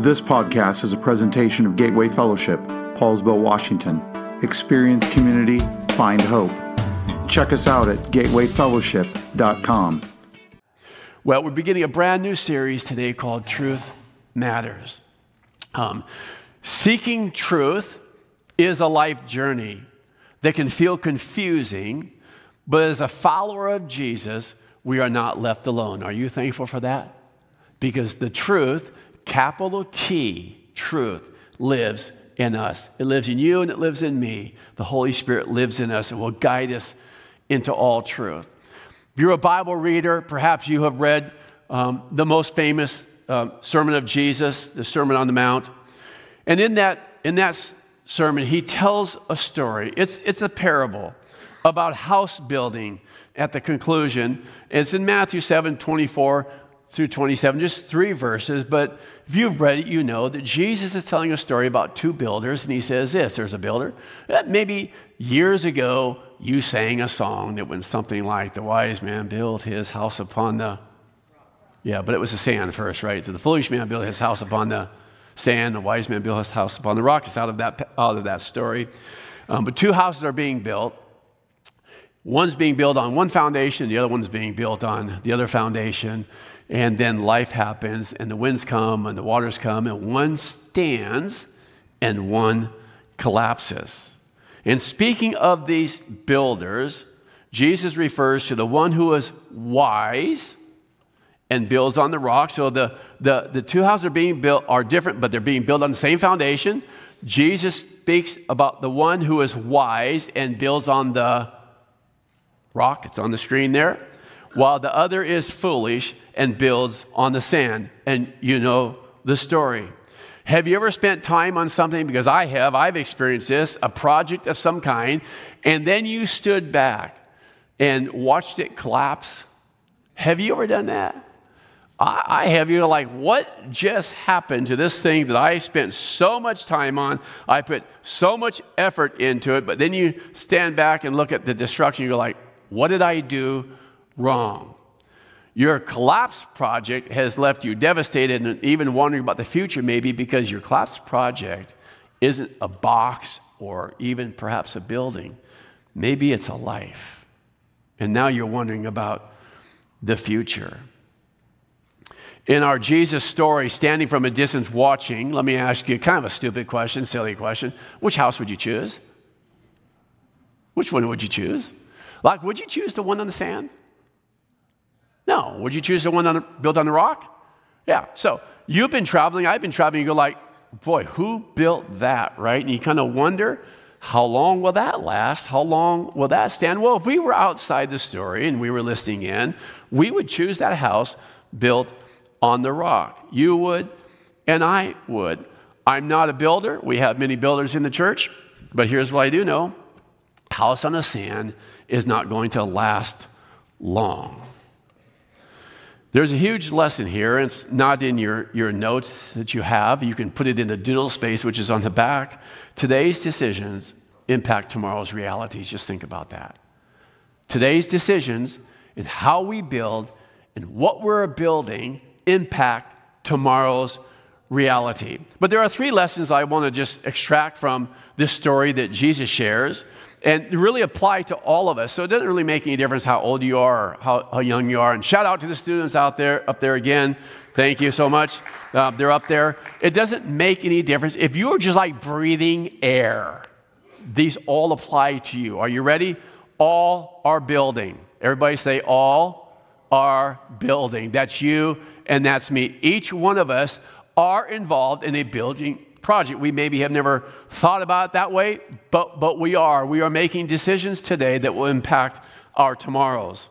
This podcast is a presentation of Gateway Fellowship, Poulsbo, Washington. Experience community, find hope. Check us out at gatewayfellowship.com. Well, we're beginning a brand new series today called Truth Matters. Um, seeking truth is a life journey that can feel confusing, but as a follower of Jesus, we are not left alone. Are you thankful for that? Because the truth, capital T, truth, lives in us. It lives in you and it lives in me. The Holy Spirit lives in us and will guide us into all truth. If you're a Bible reader, perhaps you have read um, the most famous uh, sermon of Jesus, the Sermon on the Mount. And in that, in that sermon, he tells a story. It's, it's a parable about house building at the conclusion. It's in Matthew 7 24 through 27, just three verses. But if you've read it, you know that Jesus is telling a story about two builders, and he says this there's a builder. Uh, maybe years ago, you sang a song that went something like, The wise man built his house upon the. Yeah, but it was the sand first, right? So the foolish man built his house upon the sand, the wise man built his house upon the rock. It's out of that, out of that story. Um, but two houses are being built. One's being built on one foundation, the other one's being built on the other foundation. And then life happens, and the winds come, and the waters come, and one stands and one collapses. And speaking of these builders, Jesus refers to the one who is wise and builds on the rock. So the, the, the two houses are being built are different, but they're being built on the same foundation. Jesus speaks about the one who is wise and builds on the rock, it's on the screen there, while the other is foolish and builds on the sand. And you know the story. Have you ever spent time on something? Because I have, I've experienced this, a project of some kind, and then you stood back and watched it collapse? Have you ever done that? I, I have. You're like, what just happened to this thing that I spent so much time on? I put so much effort into it, but then you stand back and look at the destruction, you go like, what did I do wrong? Your collapse project has left you devastated and even wondering about the future, maybe because your collapse project isn't a box or even perhaps a building. Maybe it's a life. And now you're wondering about the future. In our Jesus story, standing from a distance watching, let me ask you kind of a stupid question, silly question. Which house would you choose? Which one would you choose? Like, would you choose the one on the sand? No. Would you choose the one on the, built on the rock? Yeah. So you've been traveling, I've been traveling, you go like, boy, who built that, right? And you kind of wonder, how long will that last? How long will that stand? Well, if we were outside the story and we were listening in, we would choose that house built on the rock. You would, and I would. I'm not a builder. We have many builders in the church, but here's what I do know house on the sand is not going to last long. There's a huge lesson here. It's not in your, your notes that you have. You can put it in the doodle space, which is on the back. Today's decisions impact tomorrow's realities. Just think about that. Today's decisions and how we build and what we're building impact tomorrow's reality. But there are three lessons I want to just extract from this story that Jesus shares and really apply to all of us. So it doesn't really make any difference how old you are or how, how young you are. And shout out to the students out there, up there again. Thank you so much. Uh, they're up there. It doesn't make any difference. If you're just like breathing air, these all apply to you. Are you ready? All are building. Everybody say, all are building. That's you and that's me. Each one of us are involved in a building project. We maybe have never thought about that way, but, but we are. We are making decisions today that will impact our tomorrows.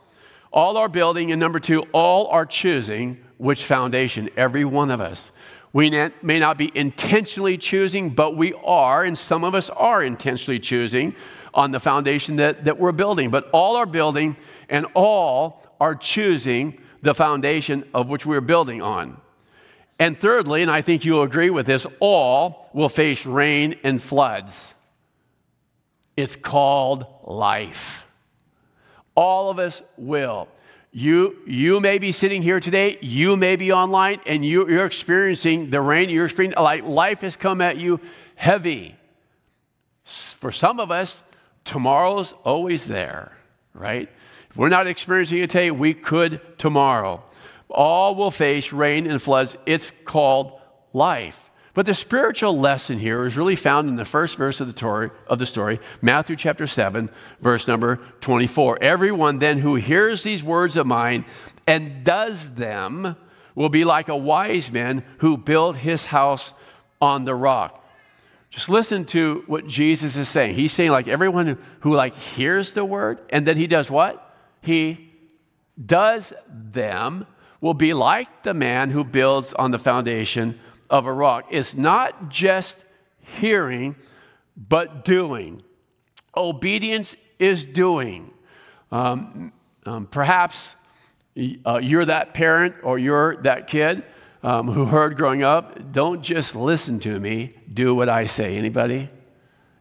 All are building, and number two, all are choosing which foundation, every one of us. We may not be intentionally choosing, but we are, and some of us are intentionally choosing on the foundation that, that we're building. But all are building, and all are choosing the foundation of which we're building on. And thirdly, and I think you'll agree with this, all will face rain and floods. It's called life. All of us will. You, you may be sitting here today, you may be online, and you, you're experiencing the rain, you're experiencing, like life has come at you heavy. For some of us, tomorrow's always there, right? If we're not experiencing it today, we could tomorrow. All will face rain and floods. It's called life. But the spiritual lesson here is really found in the first verse of the, story, of the story, Matthew chapter 7, verse number 24. Everyone then who hears these words of mine and does them will be like a wise man who built his house on the rock. Just listen to what Jesus is saying. He's saying, like, everyone who, who like hears the word and then he does what? He does them will be like the man who builds on the foundation of a rock. It's not just hearing, but doing. Obedience is doing. Um, um, perhaps uh, you're that parent or you're that kid um, who heard growing up, don't just listen to me, do what I say. Anybody?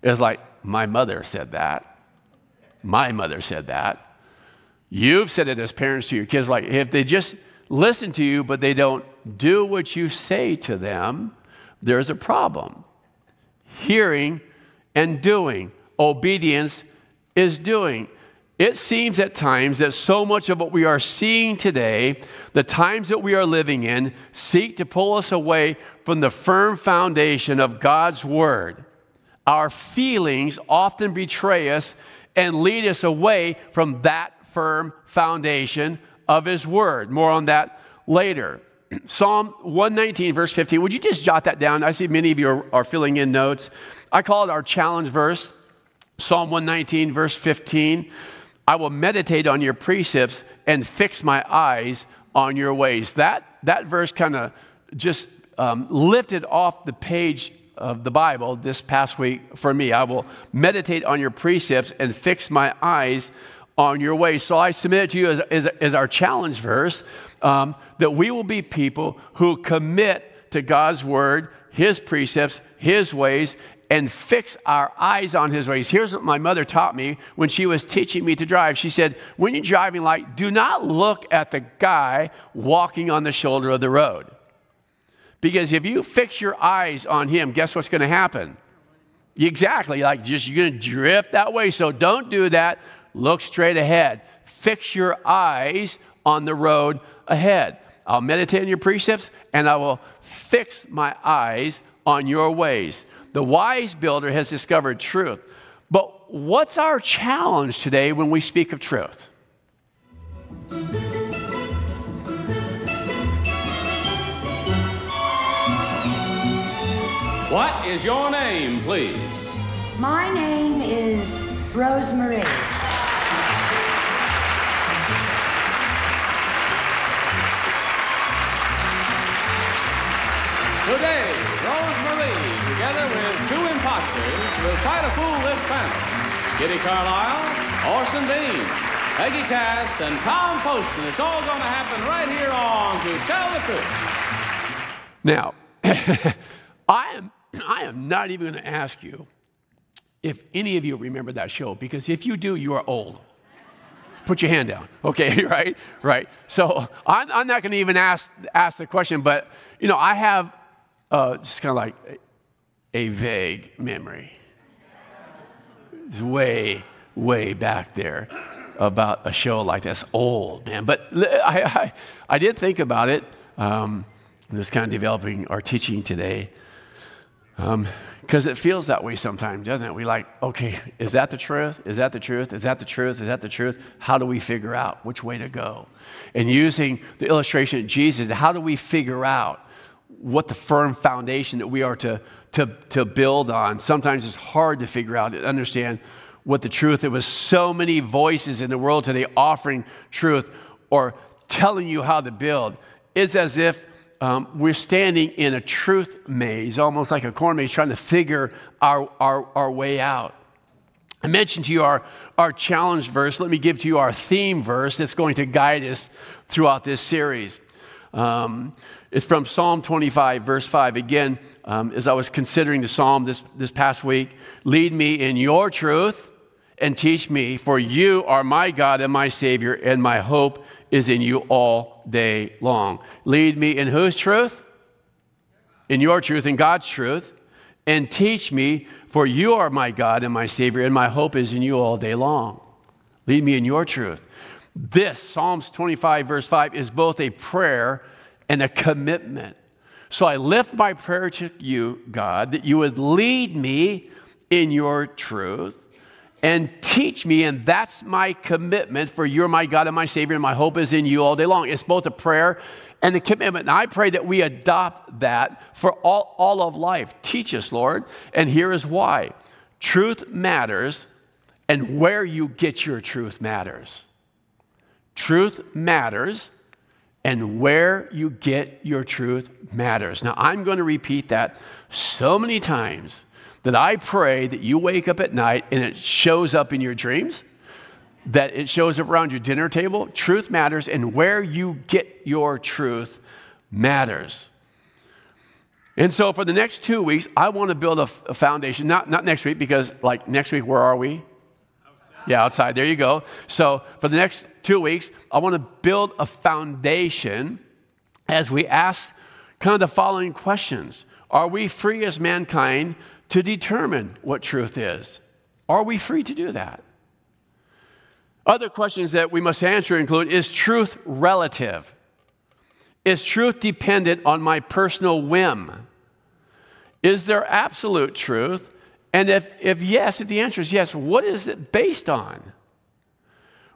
It's like, my mother said that. My mother said that. You've said it as parents to your kids, like, if they just listen to you, but they don't do what you say to them, there's a problem. Hearing and doing, obedience is doing. It seems at times that so much of what we are seeing today, the times that we are living in, seek to pull us away from the firm foundation of God's Word. Our feelings often betray us and lead us away from that firm foundation of His Word. More on that later. Psalm 119, verse 15. Would you just jot that down? I see many of you are, are filling in notes. I call it our challenge verse. Psalm 119, verse 15. I will meditate on your precepts and fix my eyes on your ways. That, that verse kind of just um, lifted off the page of the Bible this past week for me. I will meditate on your precepts and fix my eyes on your way. So I submit to you as, as, as our challenge verse um, that we will be people who commit to God's word, His precepts, His ways, and fix our eyes on his ways. Here's what my mother taught me when she was teaching me to drive. She said, When you're driving, like, do not look at the guy walking on the shoulder of the road. Because if you fix your eyes on him, guess what's going to happen? Exactly, like just you're going to drift that way. So don't do that. Look straight ahead. Fix your eyes on the road ahead. I'll meditate on your precepts and I will fix my eyes on your ways. The wise builder has discovered truth. But what's our challenge today when we speak of truth? What is your name, please? My name is Rosemary. Today, Rosemary, together with two imposters, will try to fool this panel. Kitty Carlisle, Orson Bean, Peggy Cass, and Tom Poston. It's all going to happen right here on To Tell the Truth. Now, I am, I am not even going to ask you if any of you remember that show, because if you do, you are old. Put your hand down. Okay, right? Right. So I'm, I'm not going to even ask, ask the question, but, you know, I have uh, just kind of like a vague memory. It's way, way back there about a show like this. Old, man. But I, I, I did think about it. Um, just kind of developing our teaching today. Because um, it feels that way sometimes, doesn't it? We like, okay, is that the truth? Is that the truth? Is that the truth? Is that the truth? How do we figure out which way to go? And using the illustration of Jesus, how do we figure out what the firm foundation that we are to, to, to build on. Sometimes it's hard to figure out and understand what the truth. There was so many voices in the world today offering truth or telling you how to build. It's as if um, we're standing in a truth maze, almost like a corn maze, trying to figure our, our, our way out. I mentioned to you our, our challenge verse. Let me give to you our theme verse that's going to guide us throughout this series. Um, it's from Psalm 25, verse 5. Again, um, as I was considering the psalm this, this past week, lead me in your truth and teach me, for you are my God and my Savior, and my hope is in you all day long. Lead me in whose truth? In your truth, in God's truth. And teach me, for you are my God and my Savior, and my hope is in you all day long. Lead me in your truth. This, Psalms 25, verse 5, is both a prayer and a commitment. So I lift my prayer to you, God, that you would lead me in your truth and teach me. And that's my commitment for you're my God and my Savior, and my hope is in you all day long. It's both a prayer and a commitment. And I pray that we adopt that for all, all of life. Teach us, Lord. And here is why truth matters, and where you get your truth matters. Truth matters, and where you get your truth matters. Now, I'm going to repeat that so many times that I pray that you wake up at night and it shows up in your dreams, that it shows up around your dinner table. Truth matters, and where you get your truth matters. And so, for the next two weeks, I want to build a, a foundation. Not, not next week, because, like, next week, where are we? Yeah, outside. There you go. So, for the next two weeks, I want to build a foundation as we ask kind of the following questions Are we free as mankind to determine what truth is. Are we free to do that? Other questions that we must answer include Is truth relative? Is truth dependent on my personal whim? Is there absolute truth? And if, if yes, if the answer is yes, what is it based on?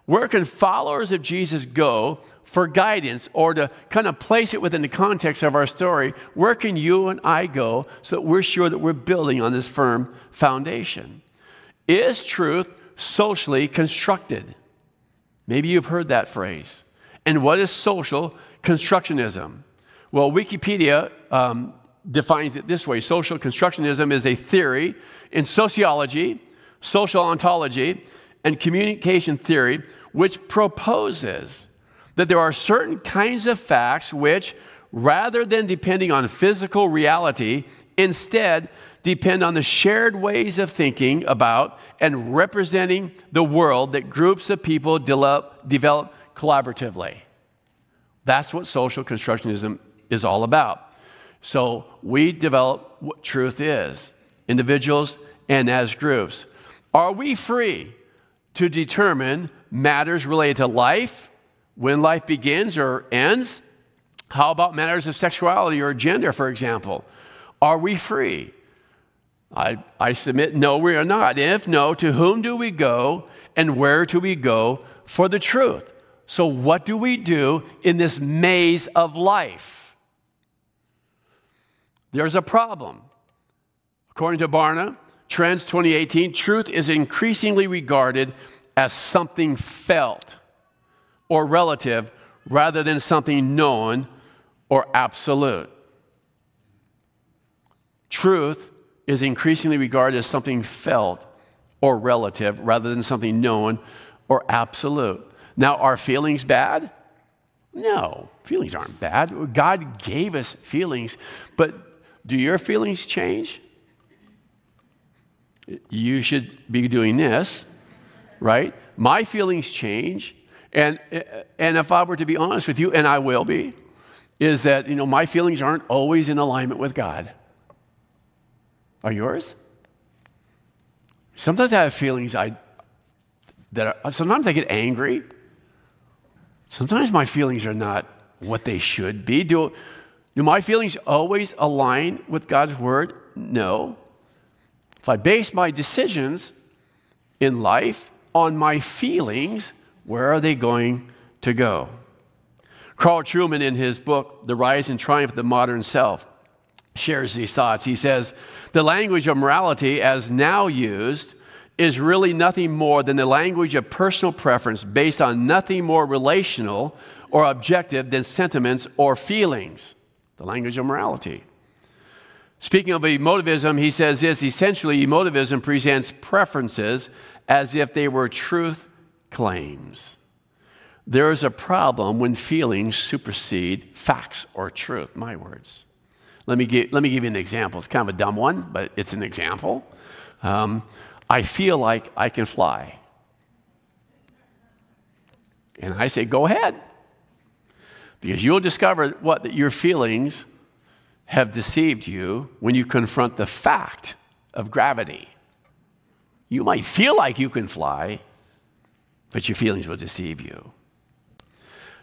Where can followers of Jesus go for guidance or to kind of place it within the context of our story, where can you and I go so that we're sure that we're building on this firm foundation? Is truth socially constructed? Maybe you've heard that phrase. And what is social constructionism? Well, Wikipedia um, defines it this way social constructionism is a theory in sociology, social ontology, and communication theory which proposes that there are certain kinds of facts which, rather than depending on physical reality, instead depend on the shared ways of thinking about and representing the world that groups of people develop, develop collaboratively. That's what social constructionism is all about. So we develop what truth is, individuals and as groups. Are we free to determine matters related to life, when life begins or ends? How about matters of sexuality or gender, for example? Are we free? I, I submit, no, we are not. If no, to whom do we go and where do we go for the truth? So, what do we do in this maze of life? There's a problem. According to Barna, Trends 2018, truth is increasingly regarded as something felt or relative rather than something known or absolute. Truth is increasingly regarded as something felt or relative rather than something known or absolute. Now, are feelings bad? No, feelings aren't bad. God gave us feelings, but do your feelings change? You should be doing this, right? My feelings change. And, and if I were to be honest with you, and I will be, is that, you know, my feelings aren't always in alignment with God. Are yours? Sometimes I have feelings I, that are, sometimes I get angry. Sometimes my feelings are not what they should be. Do, do my feelings always align with God's word? No. If I base my decisions in life on my feelings, where are they going to go? Carl Trueman, in his book, The Rise and Triumph of the Modern Self, shares these thoughts. He says, The language of morality, as now used, is really nothing more than the language of personal preference based on nothing more relational or objective than sentiments or feelings. The language of morality. Speaking of emotivism, he says this essentially, emotivism presents preferences as if they were truth claims. There is a problem when feelings supersede facts or truth, my words. Let me, give, let me give you an example. It's kind of a dumb one, but it's an example. Um, I feel like I can fly. And I say, go ahead. Because you'll discover what that your feelings have deceived you when you confront the fact of gravity. You might feel like you can fly, but your feelings will deceive you.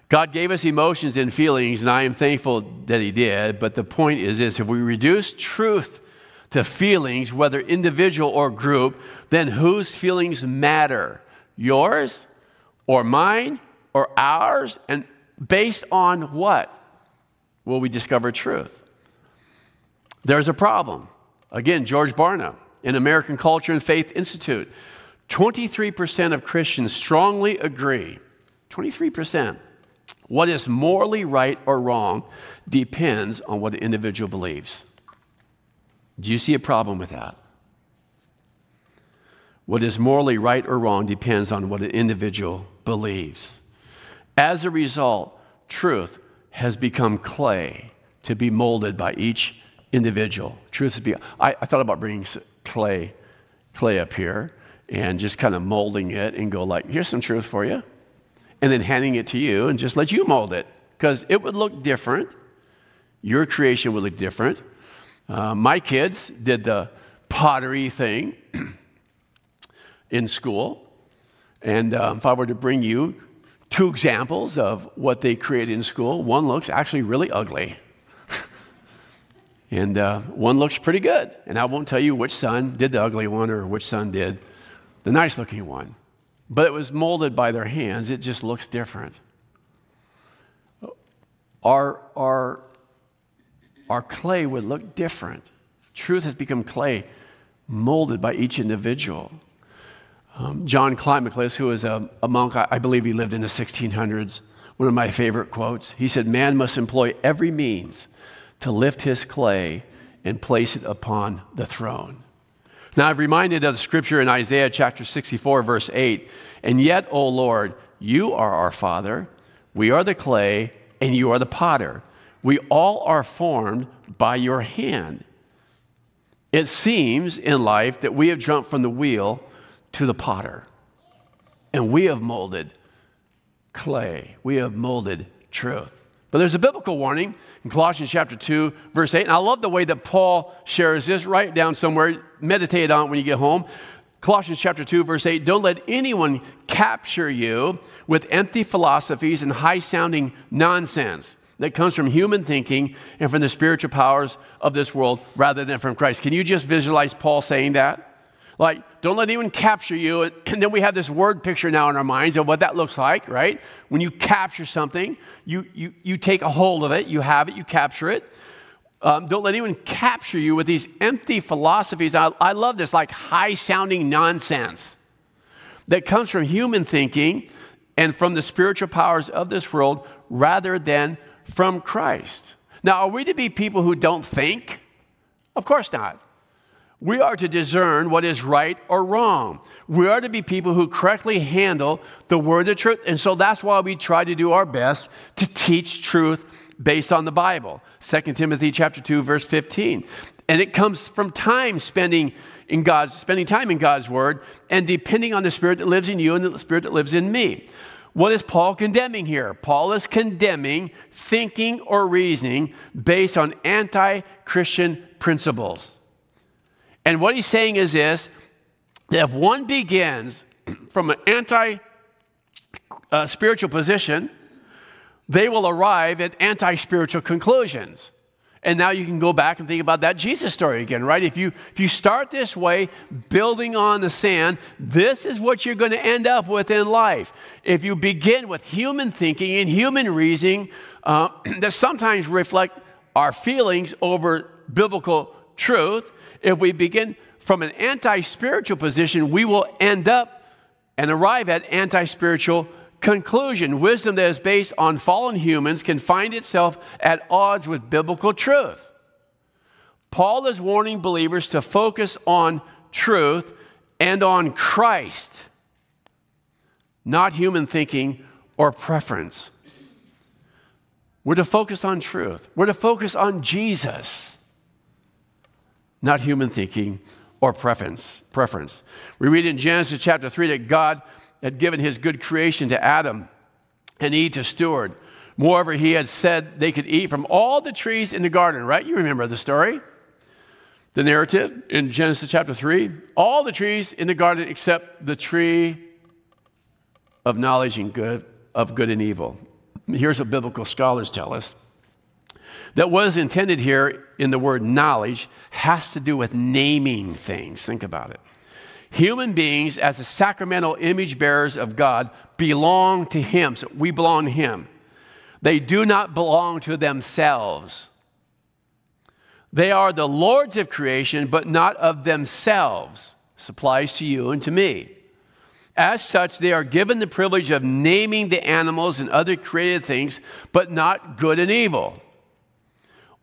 God gave us emotions and feelings, and I am thankful that He did. But the point is this if we reduce truth to feelings, whether individual or group, then whose feelings matter? Yours or mine or ours? And based on what will we discover truth? There's a problem. Again, George Barna in American Culture and Faith Institute. 23% of Christians strongly agree, 23%, what is morally right or wrong depends on what the individual believes. Do you see a problem with that? What is morally right or wrong depends on what an individual believes. As a result, truth has become clay to be molded by each individual. Truth is be. I, I thought about bringing clay, clay up here and just kind of molding it and go like, here's some truth for you, and then handing it to you and just let you mold it because it would look different. Your creation would look different. Uh, my kids did the pottery thing in school. And um, if I were to bring you two examples of what they created in school, one looks actually really ugly. and uh, one looks pretty good. And I won't tell you which son did the ugly one or which son did the nice looking one. But it was molded by their hands, it just looks different. Our, our our clay would look different. Truth has become clay molded by each individual. Um, John Climacus, who was a, a monk, I, I believe he lived in the 1600s, one of my favorite quotes. He said, Man must employ every means to lift his clay and place it upon the throne. Now, I've reminded of the scripture in Isaiah chapter 64, verse 8. And yet, O Lord, you are our Father, we are the clay, and you are the potter. We all are formed by your hand. It seems in life that we have jumped from the wheel to the potter, and we have molded clay. We have molded truth. But there's a biblical warning in Colossians chapter 2, verse 8. And I love the way that Paul shares this. Write it down somewhere, meditate on it when you get home. Colossians chapter 2, verse 8 Don't let anyone capture you with empty philosophies and high sounding nonsense that comes from human thinking and from the spiritual powers of this world rather than from Christ. Can you just visualize Paul saying that? Like, don't let anyone capture you. And then we have this word picture now in our minds of what that looks like, right? When you capture something, you, you, you take a hold of it, you have it, you capture it. Um, don't let anyone capture you with these empty philosophies. I, I love this, like high sounding nonsense that comes from human thinking and from the spiritual powers of this world rather than from Christ. Now, are we to be people who don't think? Of course not. We are to discern what is right or wrong. We are to be people who correctly handle the word of truth. And so that's why we try to do our best to teach truth based on the Bible. 2 Timothy chapter 2 verse 15. And it comes from time spending in God's spending time in God's word and depending on the spirit that lives in you and the spirit that lives in me. What is Paul condemning here? Paul is condemning thinking or reasoning based on anti Christian principles. And what he's saying is this that if one begins from an anti uh, spiritual position, they will arrive at anti spiritual conclusions. And now you can go back and think about that Jesus story again, right? If you, if you start this way, building on the sand, this is what you're going to end up with in life. If you begin with human thinking and human reasoning uh, that sometimes reflect our feelings over biblical truth, if we begin from an anti spiritual position, we will end up and arrive at anti spiritual conclusion. Wisdom that is based on fallen humans can find itself at odds with biblical truth. Paul is warning believers to focus on truth and on Christ, not human thinking or preference. We're to focus on truth. We're to focus on Jesus, not human thinking or preference. preference. We read in Genesis chapter 3 that God had given his good creation to Adam and Eve to steward. Moreover, he had said they could eat from all the trees in the garden, right? You remember the story, the narrative in Genesis chapter 3. All the trees in the garden except the tree of knowledge and good, of good and evil. Here's what biblical scholars tell us that what is intended here in the word knowledge has to do with naming things. Think about it. Human beings, as the sacramental image bearers of God, belong to Him. So we belong to Him. They do not belong to themselves. They are the lords of creation, but not of themselves. This applies to you and to me. As such, they are given the privilege of naming the animals and other created things, but not good and evil.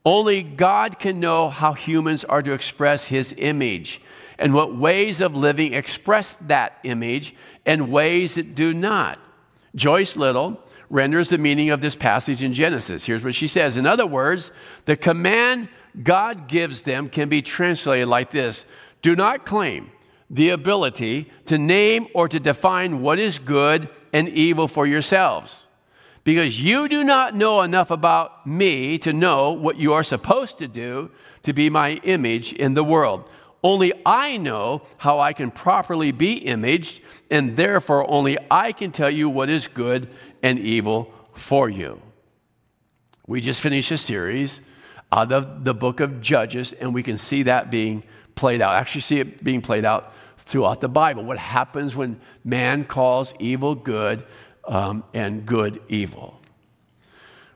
Only God can know how humans are to express His image and what ways of living express that image and ways that do not. Joyce Little renders the meaning of this passage in Genesis. Here's what she says In other words, the command God gives them can be translated like this Do not claim the ability to name or to define what is good and evil for yourselves because you do not know enough about me to know what you are supposed to do to be my image in the world. Only I know how I can properly be imaged, and therefore only I can tell you what is good and evil for you. We just finished a series out of the book of Judges, and we can see that being played out. Actually, see it being played out throughout the Bible. What happens when man calls evil good um, and good evil.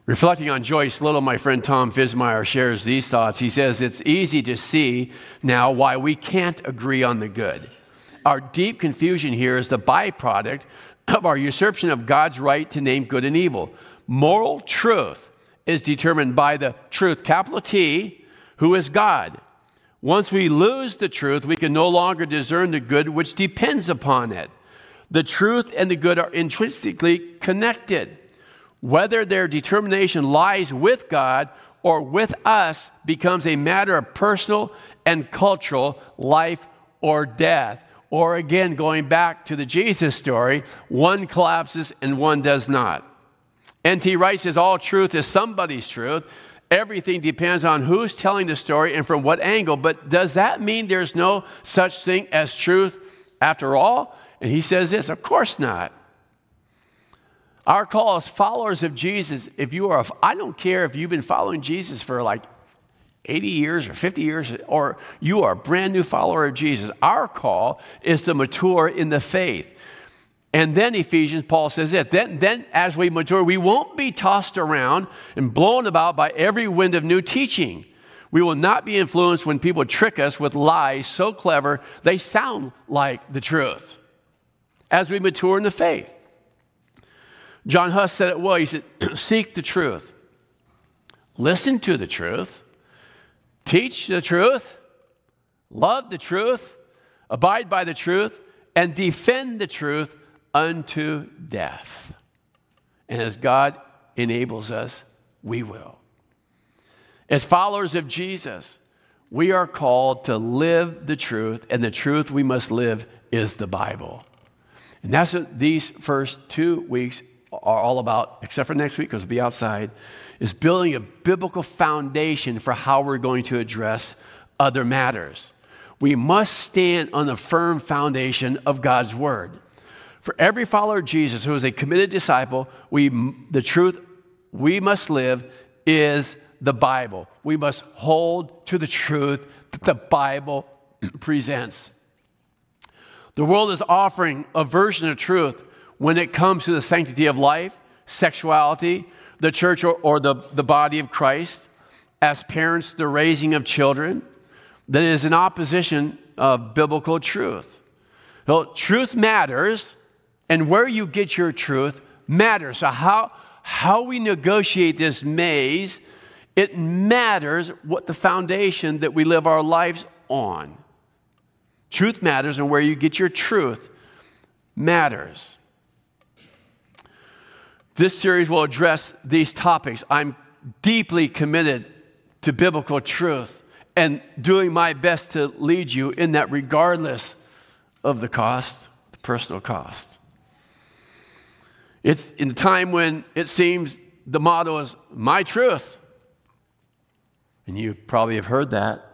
Reflecting on Joyce Little, my friend Tom Fismeyer shares these thoughts. He says, It's easy to see now why we can't agree on the good. Our deep confusion here is the byproduct of our usurpation of God's right to name good and evil. Moral truth is determined by the truth, capital T, who is God. Once we lose the truth, we can no longer discern the good which depends upon it. The truth and the good are intrinsically connected. Whether their determination lies with God or with us becomes a matter of personal and cultural life or death. Or again, going back to the Jesus story, one collapses and one does not. N.T. Wright says all truth is somebody's truth. Everything depends on who's telling the story and from what angle. But does that mean there's no such thing as truth after all? And he says this Of course not. Our call as followers of Jesus, if you are, I don't care if you've been following Jesus for like 80 years or 50 years, or you are a brand new follower of Jesus. Our call is to mature in the faith. And then Ephesians, Paul says this then, then as we mature, we won't be tossed around and blown about by every wind of new teaching. We will not be influenced when people trick us with lies so clever they sound like the truth as we mature in the faith. John Huss said it well. He said, Seek the truth, listen to the truth, teach the truth, love the truth, abide by the truth, and defend the truth unto death. And as God enables us, we will. As followers of Jesus, we are called to live the truth, and the truth we must live is the Bible. And that's what these first two weeks are all about, except for next week because we'll be outside, is building a biblical foundation for how we're going to address other matters. We must stand on the firm foundation of God's Word. For every follower of Jesus who is a committed disciple, we, the truth we must live is the Bible. We must hold to the truth that the Bible presents. The world is offering a version of truth when it comes to the sanctity of life, sexuality, the church or, or the, the body of Christ, as parents, the raising of children, that is in opposition of biblical truth. Well, truth matters, and where you get your truth matters. So, how, how we negotiate this maze, it matters what the foundation that we live our lives on. Truth matters, and where you get your truth matters. This series will address these topics. I'm deeply committed to biblical truth and doing my best to lead you in that, regardless of the cost, the personal cost. It's in a time when it seems the motto is my truth. And you probably have heard that.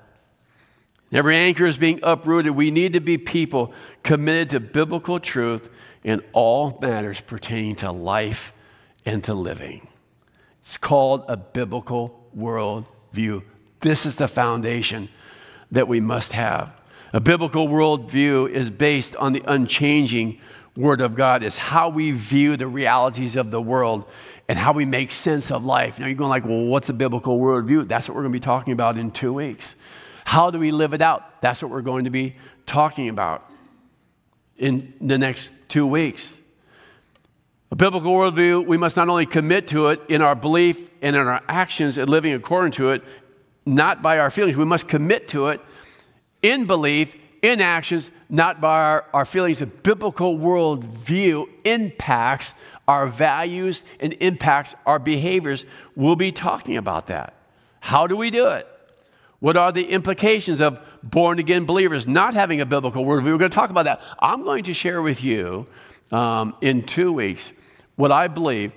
Every anchor is being uprooted. We need to be people committed to biblical truth in all matters pertaining to life and to living. It's called a biblical worldview. This is the foundation that we must have. A biblical worldview is based on the unchanging Word of God, it's how we view the realities of the world and how we make sense of life. Now you're going like, well, what's a biblical worldview? That's what we're going to be talking about in two weeks. How do we live it out? That's what we're going to be talking about in the next two weeks. A biblical worldview, we must not only commit to it in our belief and in our actions and living according to it, not by our feelings. We must commit to it in belief, in actions, not by our, our feelings. A biblical worldview impacts our values and impacts our behaviors. We'll be talking about that. How do we do it? What are the implications of born again believers not having a biblical worldview? We're going to talk about that. I'm going to share with you um, in two weeks what I believe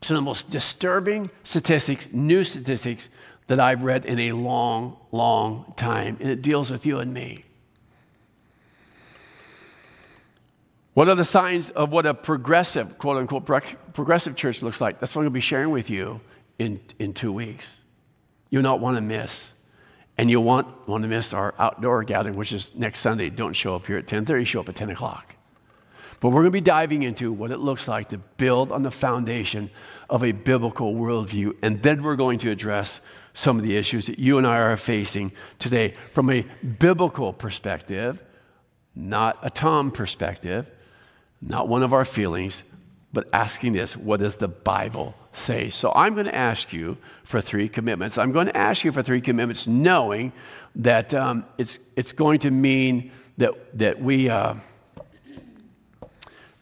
some of the most disturbing statistics, new statistics that I've read in a long, long time, and it deals with you and me. What are the signs of what a progressive, quote unquote, progressive church looks like? That's what I'm going to be sharing with you in, in two weeks. You'll not want to miss. And you'll want, want to miss our outdoor gathering, which is next Sunday. Don't show up here at 10:30, show up at 10 o'clock. But we're going to be diving into what it looks like to build on the foundation of a biblical worldview. And then we're going to address some of the issues that you and I are facing today from a biblical perspective, not a Tom perspective, not one of our feelings, but asking this what does the Bible say? So I'm going to ask you for three commitments. I'm going to ask you for three commitments, knowing that um, it's, it's going to mean that, that we. Uh,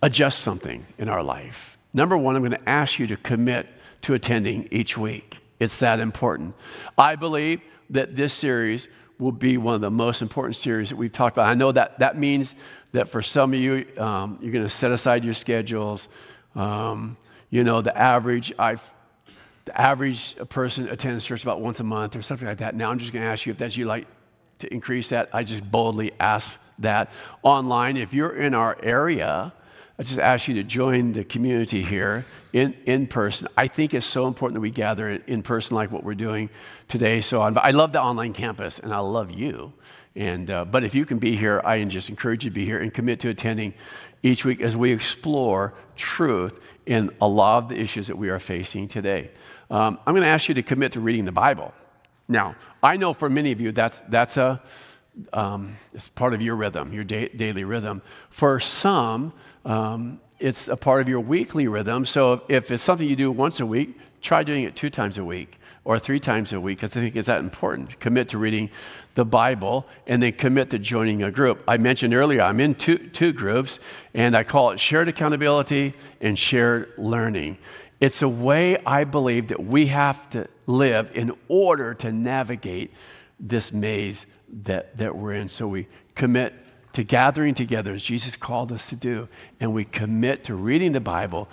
adjust something in our life. Number one, I'm going to ask you to commit to attending each week. It's that important. I believe that this series will be one of the most important series that we've talked about. I know that that means that for some of you, um, you're going to set aside your schedules. Um, you know, the average, I've, the average person attends church about once a month or something like that. Now I'm just going to ask you if that's you like to increase that. I just boldly ask that online. If you're in our area, I just ask you to join the community here in, in person. I think it's so important that we gather in person like what we're doing today. So on. I love the online campus and I love you. And, uh, but if you can be here, I just encourage you to be here and commit to attending each week as we explore truth in a lot of the issues that we are facing today. Um, I'm going to ask you to commit to reading the Bible. Now, I know for many of you that's, that's a, um, it's part of your rhythm, your da- daily rhythm. For some, um, it's a part of your weekly rhythm. So if it's something you do once a week, try doing it two times a week or three times a week because I think it's that important. Commit to reading the Bible and then commit to joining a group. I mentioned earlier I'm in two, two groups and I call it shared accountability and shared learning. It's a way I believe that we have to live in order to navigate this maze that, that we're in. So we commit to gathering together as Jesus called us to do, and we commit to reading the Bible,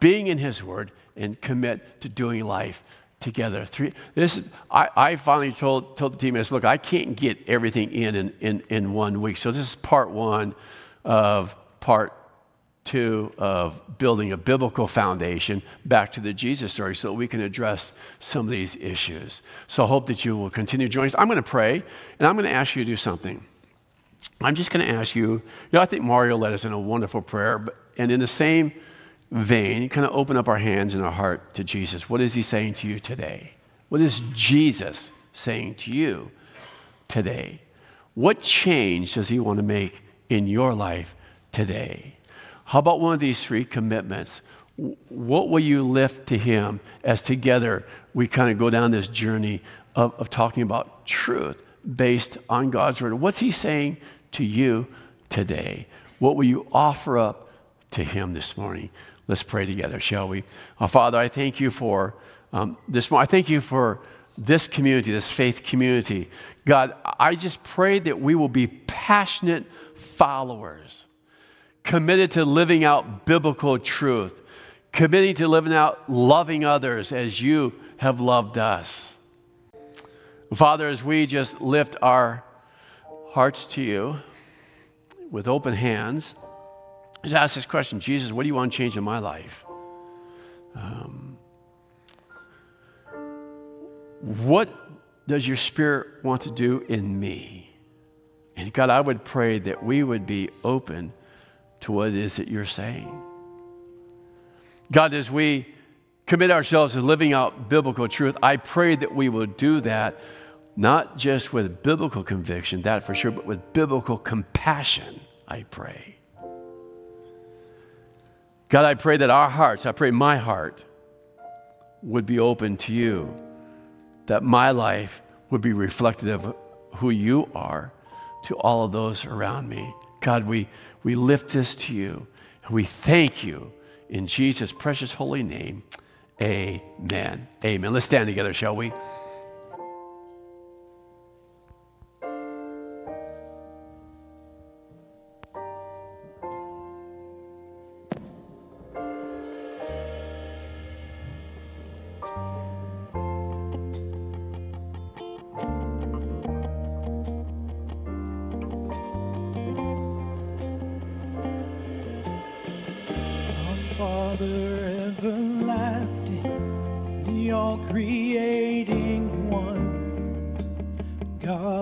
being in His Word, and commit to doing life together. Three, this, I, I finally told, told the team, I said, look, I can't get everything in, in in, in one week. So this is part one of part two of building a biblical foundation back to the Jesus story so we can address some of these issues. So I hope that you will continue joining us. I'm going to pray and I'm going to ask you to do something. I'm just going to ask you, you know, I think Mario led us in a wonderful prayer, but, and in the same vein, kind of open up our hands and our heart to Jesus. What is he saying to you today? What is Jesus saying to you today? What change does he want to make in your life today? How about one of these three commitments? What will you lift to Him as together we kind of go down this journey of, of talking about truth based on God's Word? What's He saying to you today? What will you offer up to Him this morning? Let's pray together, shall we? Oh, Father, I thank you for um, this. Morning. I thank you for this community, this faith community. God, I just pray that we will be passionate followers committed to living out biblical truth, committing to living out loving others as you have loved us. Father, as we just lift our hearts to you with open hands, just ask this question Jesus, what do you want to change in my life? Um, what does your spirit want to do in me? And God, I would pray that we would be open to what it is that you're saying. God, as we commit ourselves to living out biblical truth, I pray that we will do that not just with biblical conviction, that for sure, but with biblical compassion, I pray. God, I pray that our hearts, I pray my heart, would be open to you, that my life would be reflective of who you are to all of those around me. God, we, we lift this to you and we thank you in Jesus' precious holy name. Amen. Amen. Let's stand together, shall we? Father everlasting, the all creating one. God.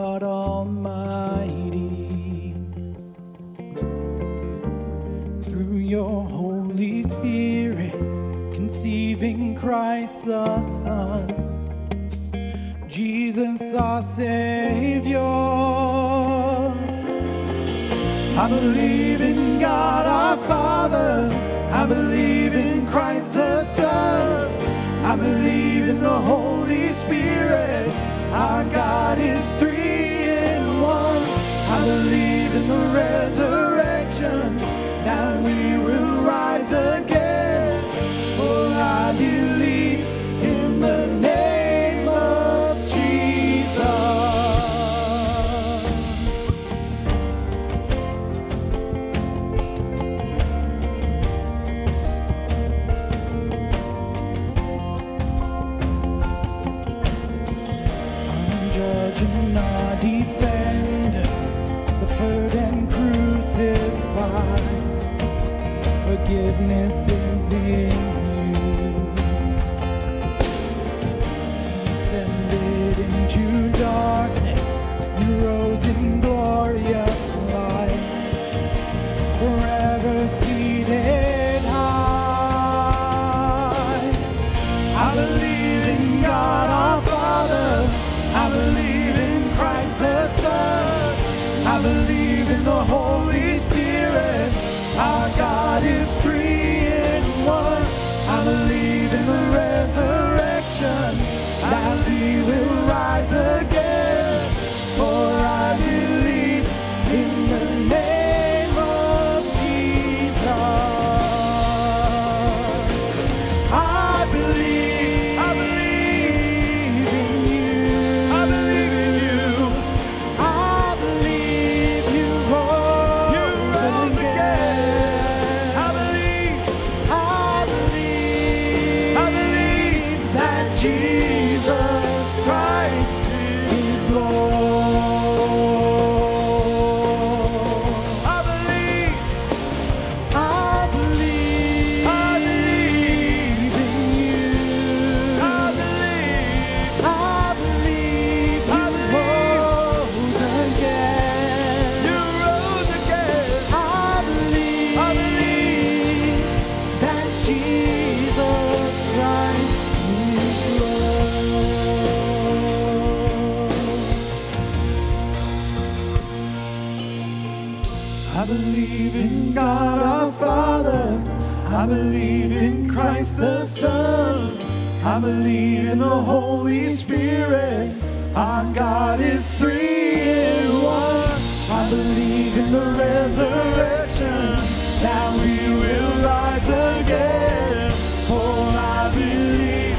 Believe in the resurrection, that we will rise again. For I believe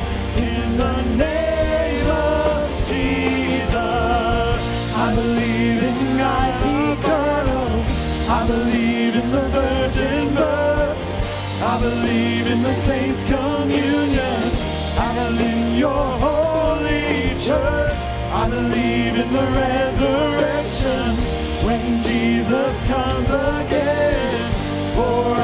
in the name of Jesus. I believe in God eternal. I believe in the virgin birth. I believe in the saints. church. I believe in the resurrection when Jesus comes again. For